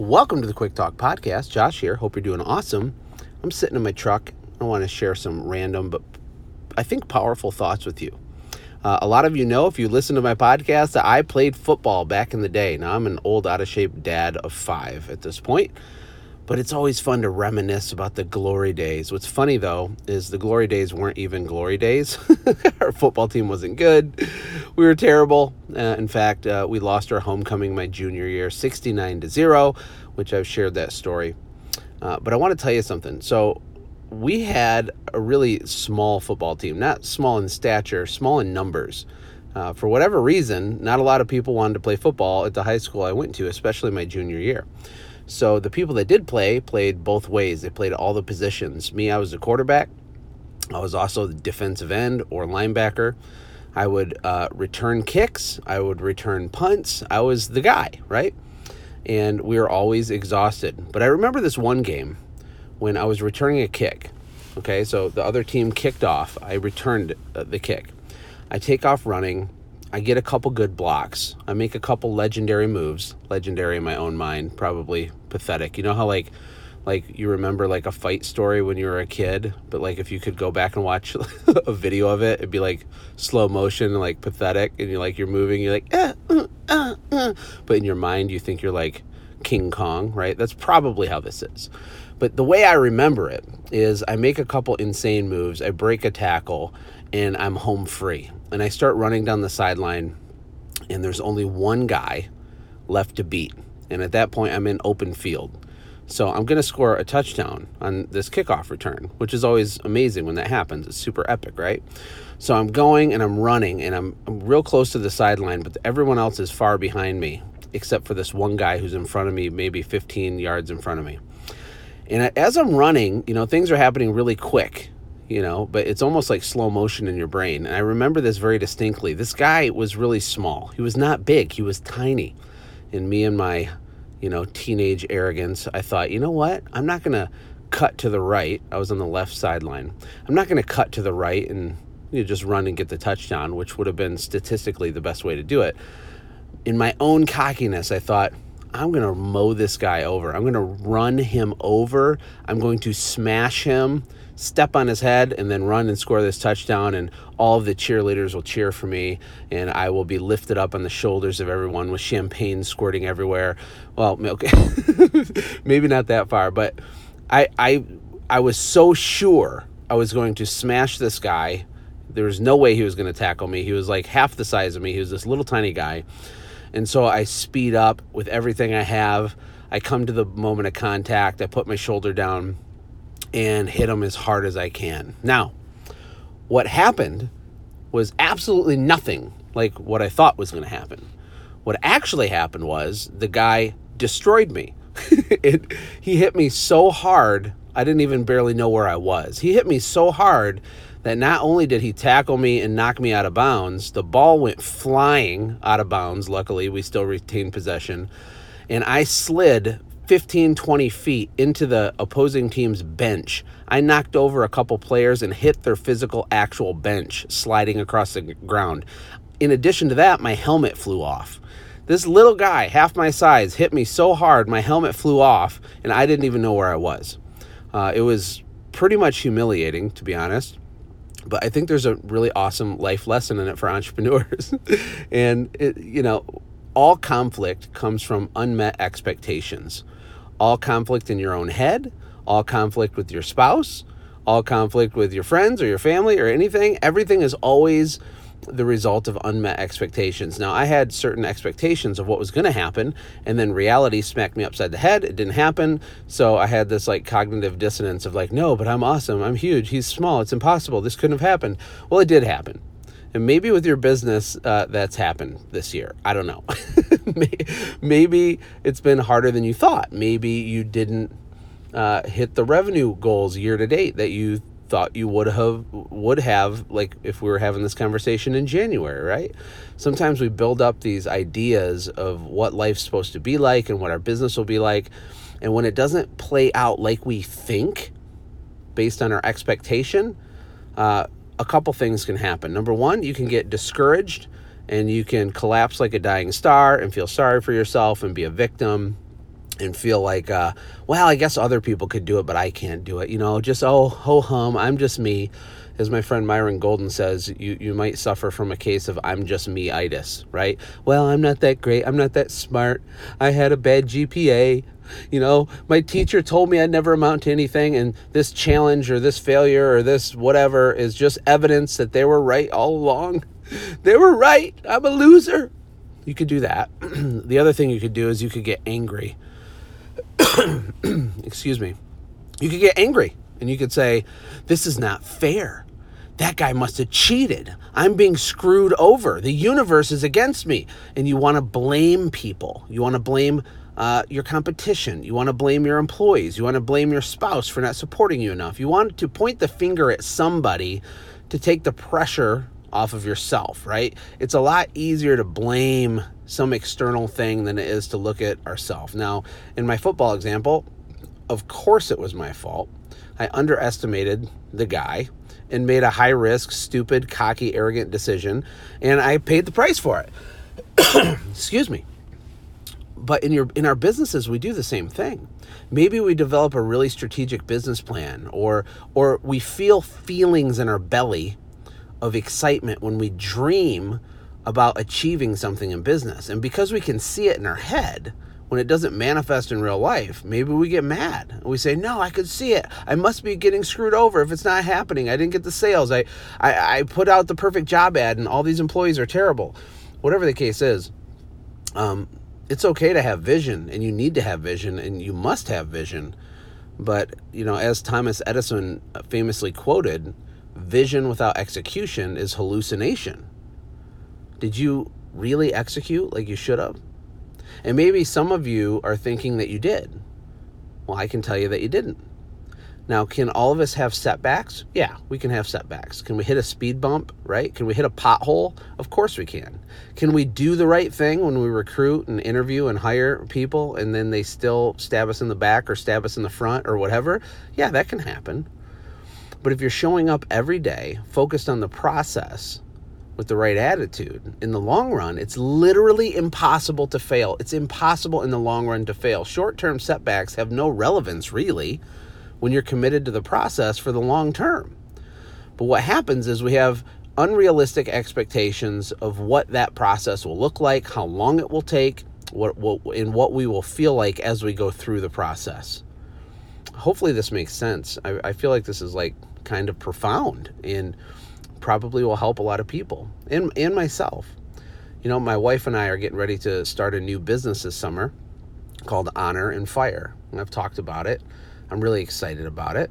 Welcome to the Quick Talk Podcast. Josh here. Hope you're doing awesome. I'm sitting in my truck. I want to share some random but I think powerful thoughts with you. Uh, a lot of you know, if you listen to my podcast, that I played football back in the day. Now I'm an old, out of shape dad of five at this point but it's always fun to reminisce about the glory days. What's funny though is the glory days weren't even glory days. our football team wasn't good. We were terrible. Uh, in fact, uh, we lost our homecoming my junior year, 69 to 0, which I've shared that story. Uh, but I want to tell you something. So, we had a really small football team, not small in stature, small in numbers. Uh, for whatever reason, not a lot of people wanted to play football at the high school I went to, especially my junior year. So the people that did play played both ways. They played all the positions. Me, I was a quarterback. I was also the defensive end or linebacker. I would uh, return kicks. I would return punts. I was the guy, right? And we were always exhausted. But I remember this one game when I was returning a kick. Okay, so the other team kicked off. I returned uh, the kick. I take off running. I get a couple good blocks. I make a couple legendary moves. Legendary in my own mind, probably pathetic. You know how like like you remember like a fight story when you were a kid, but like if you could go back and watch a video of it, it'd be like slow motion and like pathetic, and you're like you're moving, you're like, uh, uh, uh, uh. but in your mind you think you're like King Kong, right? That's probably how this is. But the way I remember it is I make a couple insane moves, I break a tackle, and I'm home free and I start running down the sideline, and there's only one guy left to beat. And at that point, I'm in open field. So I'm going to score a touchdown on this kickoff return, which is always amazing when that happens. It's super epic, right? So I'm going and I'm running and I'm, I'm real close to the sideline, but everyone else is far behind me, except for this one guy who's in front of me, maybe 15 yards in front of me. And as I'm running, you know, things are happening really quick you know, but it's almost like slow motion in your brain. And I remember this very distinctly. This guy was really small. He was not big, he was tiny. And me and my, you know, teenage arrogance, I thought, you know what? I'm not going to cut to the right. I was on the left sideline. I'm not going to cut to the right and you know, just run and get the touchdown, which would have been statistically the best way to do it. In my own cockiness, I thought, I'm going to mow this guy over. I'm going to run him over. I'm going to smash him step on his head and then run and score this touchdown and all of the cheerleaders will cheer for me and I will be lifted up on the shoulders of everyone with champagne squirting everywhere. Well, okay. maybe not that far, but I I I was so sure I was going to smash this guy. There was no way he was going to tackle me. He was like half the size of me. He was this little tiny guy. And so I speed up with everything I have. I come to the moment of contact. I put my shoulder down and hit him as hard as I can. Now, what happened was absolutely nothing like what I thought was going to happen. What actually happened was the guy destroyed me. it, he hit me so hard, I didn't even barely know where I was. He hit me so hard that not only did he tackle me and knock me out of bounds, the ball went flying out of bounds. Luckily, we still retained possession. And I slid 15, 20 feet into the opposing team's bench. I knocked over a couple players and hit their physical, actual bench, sliding across the ground. In addition to that, my helmet flew off. This little guy, half my size, hit me so hard, my helmet flew off, and I didn't even know where I was. Uh, it was pretty much humiliating, to be honest. But I think there's a really awesome life lesson in it for entrepreneurs. and, it, you know, all conflict comes from unmet expectations all conflict in your own head, all conflict with your spouse, all conflict with your friends or your family or anything. Everything is always the result of unmet expectations. Now, I had certain expectations of what was going to happen, and then reality smacked me upside the head. It didn't happen. So I had this like cognitive dissonance of like, no, but I'm awesome. I'm huge. He's small. It's impossible. This couldn't have happened. Well, it did happen. And maybe with your business, uh, that's happened this year. I don't know. maybe it's been harder than you thought. Maybe you didn't uh, hit the revenue goals year to date that you thought you would have would have like if we were having this conversation in January, right? Sometimes we build up these ideas of what life's supposed to be like and what our business will be like, and when it doesn't play out like we think, based on our expectation, uh, a couple things can happen. Number one, you can get discouraged and you can collapse like a dying star and feel sorry for yourself and be a victim and feel like, uh, well, I guess other people could do it, but I can't do it. You know, just oh ho hum, I'm just me. As my friend Myron Golden says, you, you might suffer from a case of I'm just me itis, right? Well, I'm not that great. I'm not that smart. I had a bad GPA. You know, my teacher told me I'd never amount to anything, and this challenge or this failure or this whatever is just evidence that they were right all along. They were right. I'm a loser. You could do that. the other thing you could do is you could get angry excuse me, you could get angry and you could say, This is not fair. That guy must have cheated. I'm being screwed over. The universe is against me. And you want to blame people. You want to blame uh, your competition. You want to blame your employees. You want to blame your spouse for not supporting you enough. You want to point the finger at somebody to take the pressure off of yourself, right? It's a lot easier to blame some external thing than it is to look at ourselves. Now, in my football example, of course it was my fault. I underestimated the guy and made a high risk, stupid, cocky, arrogant decision, and I paid the price for it. Excuse me. But in your in our businesses, we do the same thing. Maybe we develop a really strategic business plan, or or we feel feelings in our belly of excitement when we dream about achieving something in business. And because we can see it in our head, when it doesn't manifest in real life, maybe we get mad. We say, No, I could see it. I must be getting screwed over if it's not happening. I didn't get the sales. I, I, I put out the perfect job ad and all these employees are terrible. Whatever the case is, um, it's okay to have vision and you need to have vision and you must have vision. But, you know, as Thomas Edison famously quoted, vision without execution is hallucination. Did you really execute like you should have? And maybe some of you are thinking that you did. Well, I can tell you that you didn't. Now, can all of us have setbacks? Yeah, we can have setbacks. Can we hit a speed bump, right? Can we hit a pothole? Of course we can. Can we do the right thing when we recruit and interview and hire people and then they still stab us in the back or stab us in the front or whatever? Yeah, that can happen. But if you're showing up every day focused on the process with the right attitude, in the long run, it's literally impossible to fail. It's impossible in the long run to fail. Short term setbacks have no relevance, really, when you're committed to the process for the long term. But what happens is we have unrealistic expectations of what that process will look like, how long it will take, what, what and what we will feel like as we go through the process. Hopefully, this makes sense. I, I feel like this is like kind of profound and probably will help a lot of people and, and myself. You know, my wife and I are getting ready to start a new business this summer called Honor and Fire. And I've talked about it. I'm really excited about it.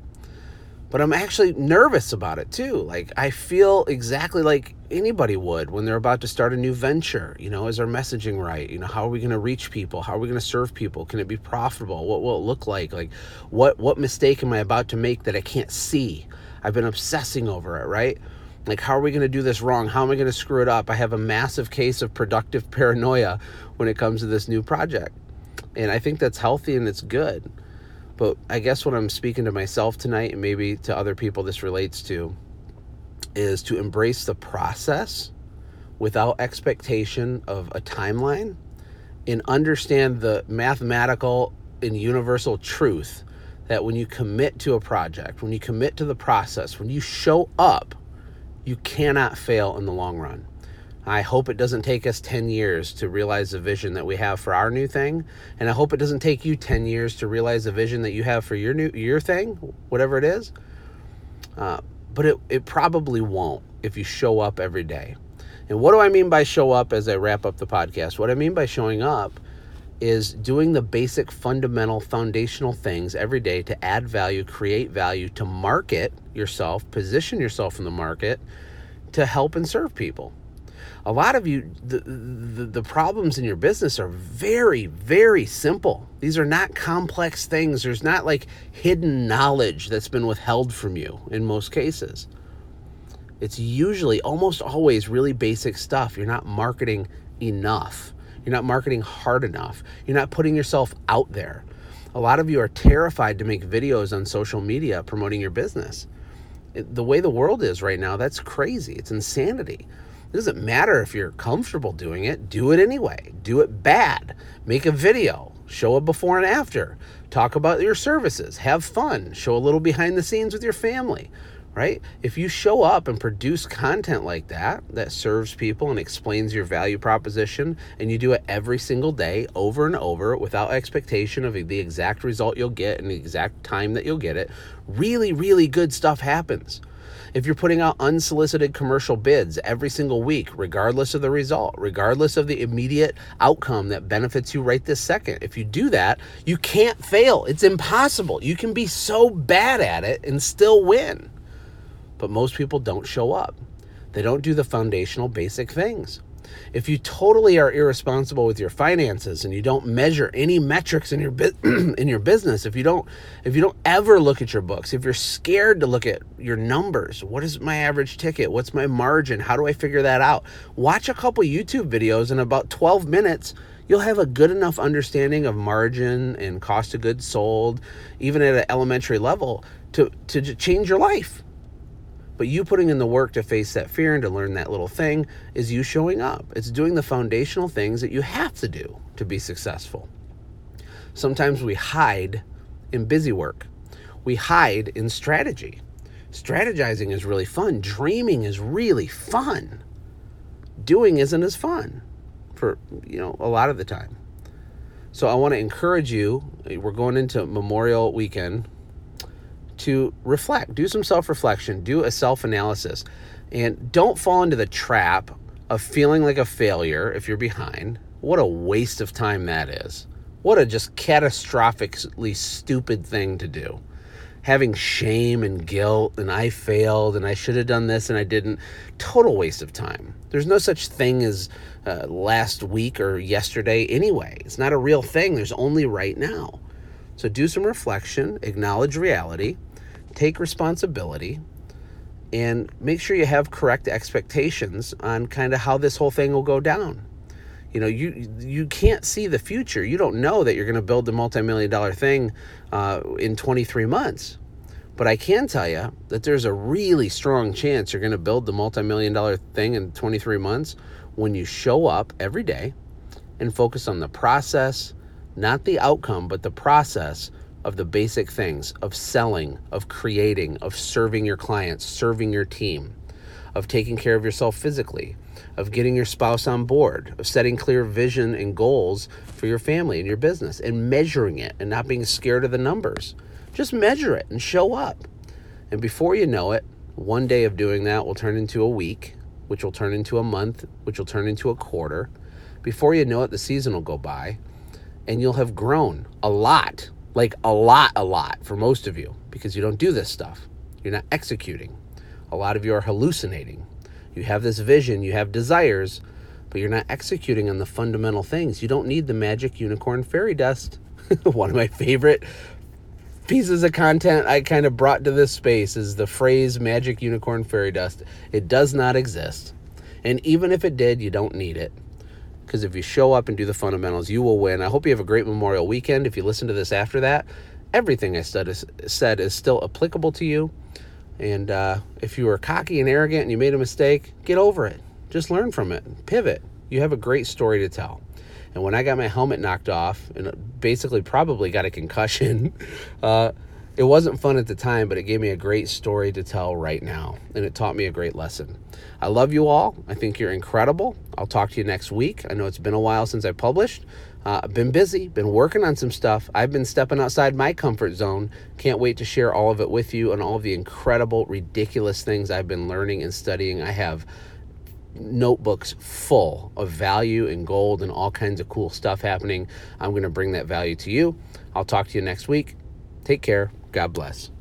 But I'm actually nervous about it too. Like, I feel exactly like anybody would when they're about to start a new venture. You know, is our messaging right? You know, how are we going to reach people? How are we going to serve people? Can it be profitable? What will it look like? Like, what, what mistake am I about to make that I can't see? I've been obsessing over it, right? Like, how are we going to do this wrong? How am I going to screw it up? I have a massive case of productive paranoia when it comes to this new project. And I think that's healthy and it's good. But I guess what I'm speaking to myself tonight, and maybe to other people this relates to, is to embrace the process without expectation of a timeline and understand the mathematical and universal truth that when you commit to a project, when you commit to the process, when you show up, you cannot fail in the long run. I hope it doesn't take us 10 years to realize the vision that we have for our new thing. And I hope it doesn't take you 10 years to realize the vision that you have for your new your thing, whatever it is. Uh, but it, it probably won't if you show up every day. And what do I mean by show up as I wrap up the podcast? What I mean by showing up is doing the basic, fundamental, foundational things every day to add value, create value, to market yourself, position yourself in the market to help and serve people. A lot of you, the, the, the, problems in your business are very, very simple. These are not complex things. There's not like hidden knowledge that's been withheld from you in most cases. It's usually almost always really basic stuff. You're not marketing enough you're not marketing hard enough. You're not putting yourself out there. A lot of you are terrified to make videos on social media promoting your business. the way the world is right now, that's crazy. It's insanity. It doesn't matter if you're comfortable doing it, do it anyway. Do it bad. Make a video. show a before and after, talk about your services, have fun, show a little behind the scenes with your family, right? If you show up and produce content like that, that serves people and explains your value proposition, and you do it every single day over and over without expectation of the exact result you'll get and the exact time that you'll get it, really, really good stuff happens. If you're putting out unsolicited commercial bids every single week, regardless of the result, regardless of the immediate outcome that benefits you right this second, if you do that, you can't fail. It's impossible. You can be so bad at it and still win. But most people don't show up, they don't do the foundational basic things. If you totally are irresponsible with your finances and you don't measure any metrics in your in your business if you don't if you don't ever look at your books if you're scared to look at your numbers what is my average ticket? What's my margin? How do i figure that out? Watch a couple youtube videos in about 12 minutes. You'll have a good enough understanding of margin and cost of goods sold even at an elementary level to to change your life but you putting in the work to face that fear and to learn that little thing is you showing up. It's doing the foundational things that you have to do to be successful. Sometimes we hide in busy work, we hide in strategy. Strategizing is really fun, dreaming is really fun. Doing isn't as fun for, you know, a lot of the time. So I want to encourage you, we're going into Memorial weekend to reflect, do some self reflection, do a self analysis, and don't fall into the trap of feeling like a failure if you're behind. What a waste of time that is. What a just catastrophically stupid thing to do. Having shame and guilt, and I failed, and I should have done this, and I didn't. Total waste of time. There's no such thing as uh, last week or yesterday anyway. It's not a real thing. There's only right now. So do some reflection, acknowledge reality, take responsibility and make sure you have correct expectations on kind of how this whole thing will go down. You know, you you can't see the future. You don't know that you're going to build the multi-million dollar thing uh, in 23 months. But I can tell you that there's a really strong chance you're going to build the multi-million dollar thing in 23 months when you show up every day and focus on the process, not the outcome, but the process of the basic things of selling, of creating, of serving your clients, serving your team, of taking care of yourself physically, of getting your spouse on board, of setting clear vision and goals for your family and your business, and measuring it and not being scared of the numbers. Just measure it and show up. And before you know it, one day of doing that will turn into a week, which will turn into a month, which will turn into a quarter. Before you know it, the season will go by and you'll have grown a lot like a lot, a lot for most of you because you don't do this stuff. You're not executing. A lot of you are hallucinating. You have this vision, you have desires, but you're not executing on the fundamental things. You don't need the magic unicorn fairy dust. One of my favorite pieces of content I kind of brought to this space is the phrase magic unicorn fairy dust. It does not exist. And even if it did, you don't need it because if you show up and do the fundamentals, you will win. I hope you have a great Memorial weekend. If you listen to this after that, everything I said is, said is still applicable to you. And uh, if you were cocky and arrogant and you made a mistake, get over it. Just learn from it. Pivot. You have a great story to tell. And when I got my helmet knocked off and basically probably got a concussion, uh, it wasn't fun at the time, but it gave me a great story to tell right now. And it taught me a great lesson. I love you all. I think you're incredible. I'll talk to you next week. I know it's been a while since I published. Uh, I've been busy, been working on some stuff. I've been stepping outside my comfort zone. Can't wait to share all of it with you and all of the incredible, ridiculous things I've been learning and studying. I have notebooks full of value and gold and all kinds of cool stuff happening. I'm going to bring that value to you. I'll talk to you next week. Take care. God bless.